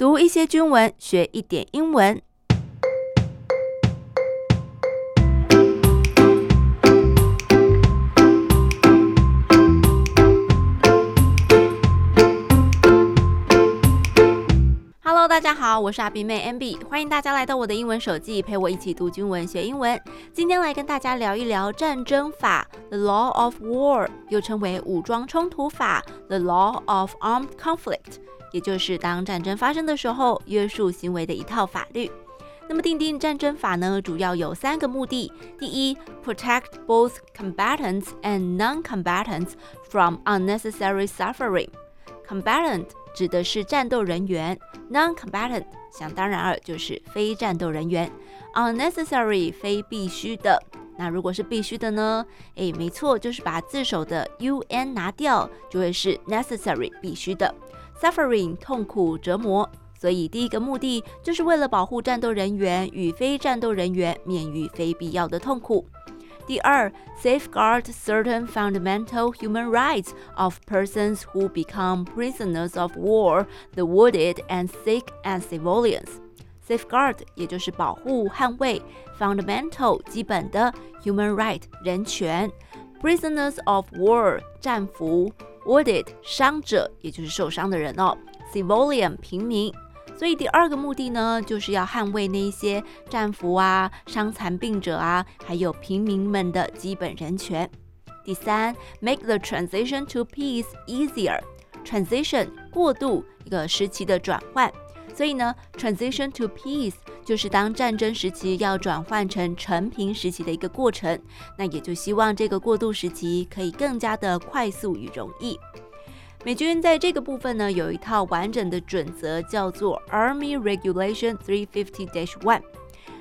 读一些军文，学一点英文。Hello，大家好，我是阿比妹 MB，欢迎大家来到我的英文手记，陪我一起读军文学英文。今天来跟大家聊一聊战争法，The Law of War，又称为武装冲突法，The Law of Armed Conflict，也就是当战争发生的时候，约束行为的一套法律。那么定定战争法呢，主要有三个目的：第一，protect both combatants and non-combatants from unnecessary suffering。combatant 指的是战斗人员，non-combatant 想当然尔就是非战斗人员，unnecessary 非必须的。那如果是必须的呢？诶，没错，就是把自首的 un 拿掉，就会是 necessary 必须的。suffering 痛苦折磨，所以第一个目的就是为了保护战斗人员与非战斗人员免于非必要的痛苦。第二，safeguard certain fundamental human rights of persons who become prisoners of war, the wounded and sick and civilians. Safeguard 也就是保护、捍卫，fundamental 基本的 human right 人权，prisoners of war 战俘 ，wounded 伤者也就是受伤的人哦，civilian 平民。所以第二个目的呢，就是要捍卫那一些战俘啊、伤残病者啊，还有平民们的基本人权。第三，make the transition to peace easier。transition 过渡一个时期的转换，所以呢，transition to peace 就是当战争时期要转换成和平时期的一个过程。那也就希望这个过渡时期可以更加的快速与容易。美军在这个部分呢，有一套完整的准则，叫做 Army Regulation 350-1。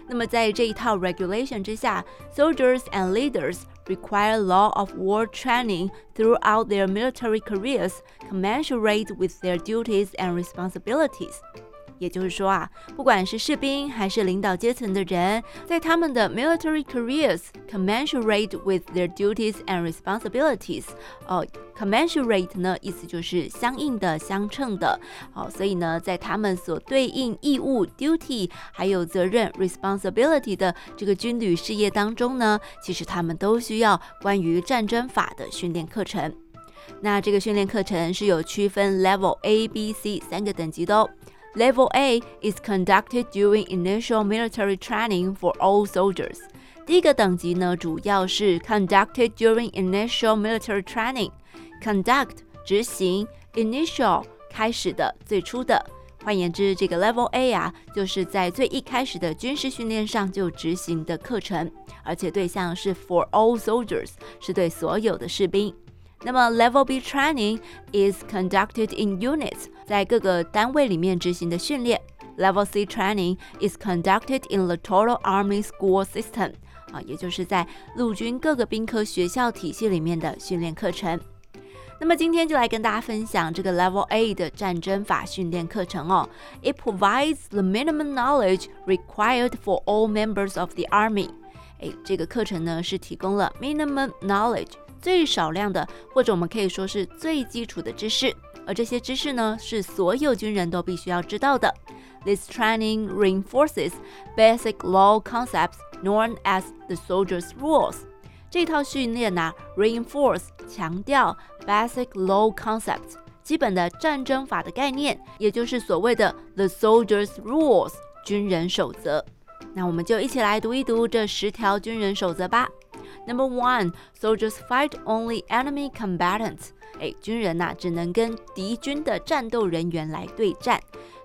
那么在这一套 regulation 之下，soldiers and leaders require law of war training throughout their military careers, commensurate with their duties and responsibilities. 也就是说啊，不管是士兵还是领导阶层的人，在他们的 military careers commensurate with their duties and responsibilities。哦，commensurate 呢，意思就是相应的、相称的。哦，所以呢，在他们所对应义务 duty 还有责任 responsibility 的这个军旅事业当中呢，其实他们都需要关于战争法的训练课程。那这个训练课程是有区分 level A、B、C 三个等级的哦。Level A is conducted during initial military training for all soldiers。第一个等级呢，主要是 conducted during initial military training。conduct 执行，initial 开始的、最初的。换言之，这个 Level A 啊，就是在最一开始的军事训练上就执行的课程，而且对象是 for all soldiers，是对所有的士兵。那么，Level B training is conducted in units， 在各个单位里面执行的训练。Level C training is conducted in the total army school system，啊，也就是在陆军各个兵科学校体系里面的训练课程。那么今天就来跟大家分享这个 Level A 的战争法训练课程哦。It provides the minimum knowledge required for all members of the army。诶，这个课程呢是提供了 minimum knowledge。最少量的，或者我们可以说是最基础的知识，而这些知识呢，是所有军人都必须要知道的。This training reinforces basic law concepts known as the soldiers' rules。这套训练呢，reinforce 强调 basic law concepts 基本的战争法的概念，也就是所谓的 the soldiers' rules 军人守则。那我们就一起来读一读这十条军人守则吧。Number one, soldiers fight only enemy combatants。 哎，军人呐，只能跟敌军的战斗人员来对战。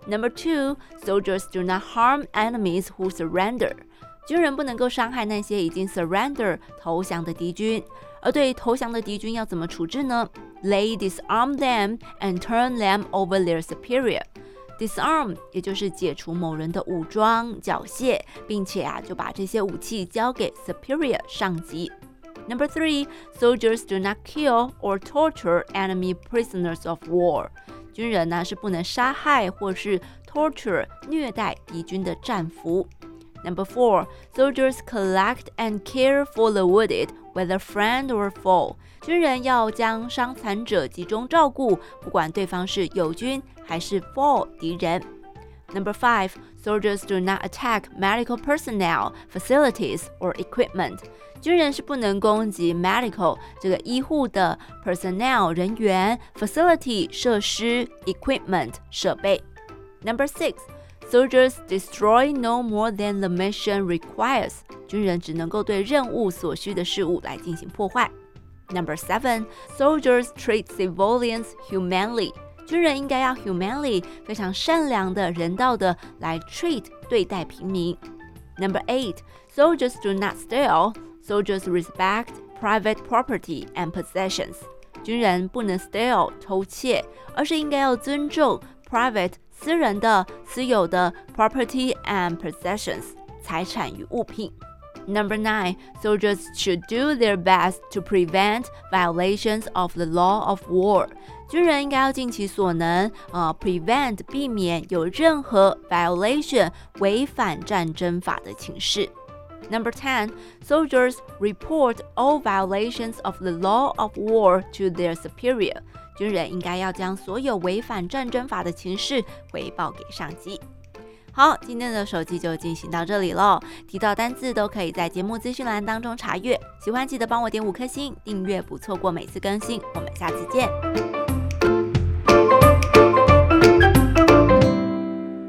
Number two, soldiers do not harm enemies who surrender。军人不能够伤害那些已经 surrender 投降的敌军。而对投降的敌军要怎么处置呢？They disarm them and turn them over their superior。Disarm 也就是解除某人的武装缴械，并且啊就把这些武器交给 superior 上级。Number three, soldiers do not kill or torture enemy prisoners of war。军人呢是不能杀害或是 torture 虐待敌军的战俘。Number four, soldiers collect and care for the wounded, whether friend or foe。军人要将伤残者集中照顾，不管对方是友军还是 foe 敌人。 Number five, soldiers do not attack medical personnel, facilities, or equipment. 军人是不能攻击 medical 这个医护的 personnel 人员，facility 设施，equipment 设备。Number six, soldiers destroy no more than the mission requires. 军人只能够对任务所需的事物来进行破坏。Number seven, soldiers treat civilians humanely. 军人应该要 humanely 非常善良的人道的来 treat 对待平民。Number eight, soldiers do not steal. Soldiers respect private property and possessions. 军人不能 steal 偷窃，而是应该要尊重 private 私人的私有的 property and possessions 财产与物品。Number nine, soldiers should do their best to prevent violations of the law of war. 军人应该要尽其所能，呃，prevent 避免有任何 violation 违反战争法的情事。Number ten, soldiers report all violations of the law of war to their superior. 军人应该要将所有违反战争法的情事回报给上级。 好，今天的手机就进行到这里喽。提到单字都可以在节目资讯栏当中查阅。喜欢记得帮我点五颗星，订阅不错过每次更新。我们下次见。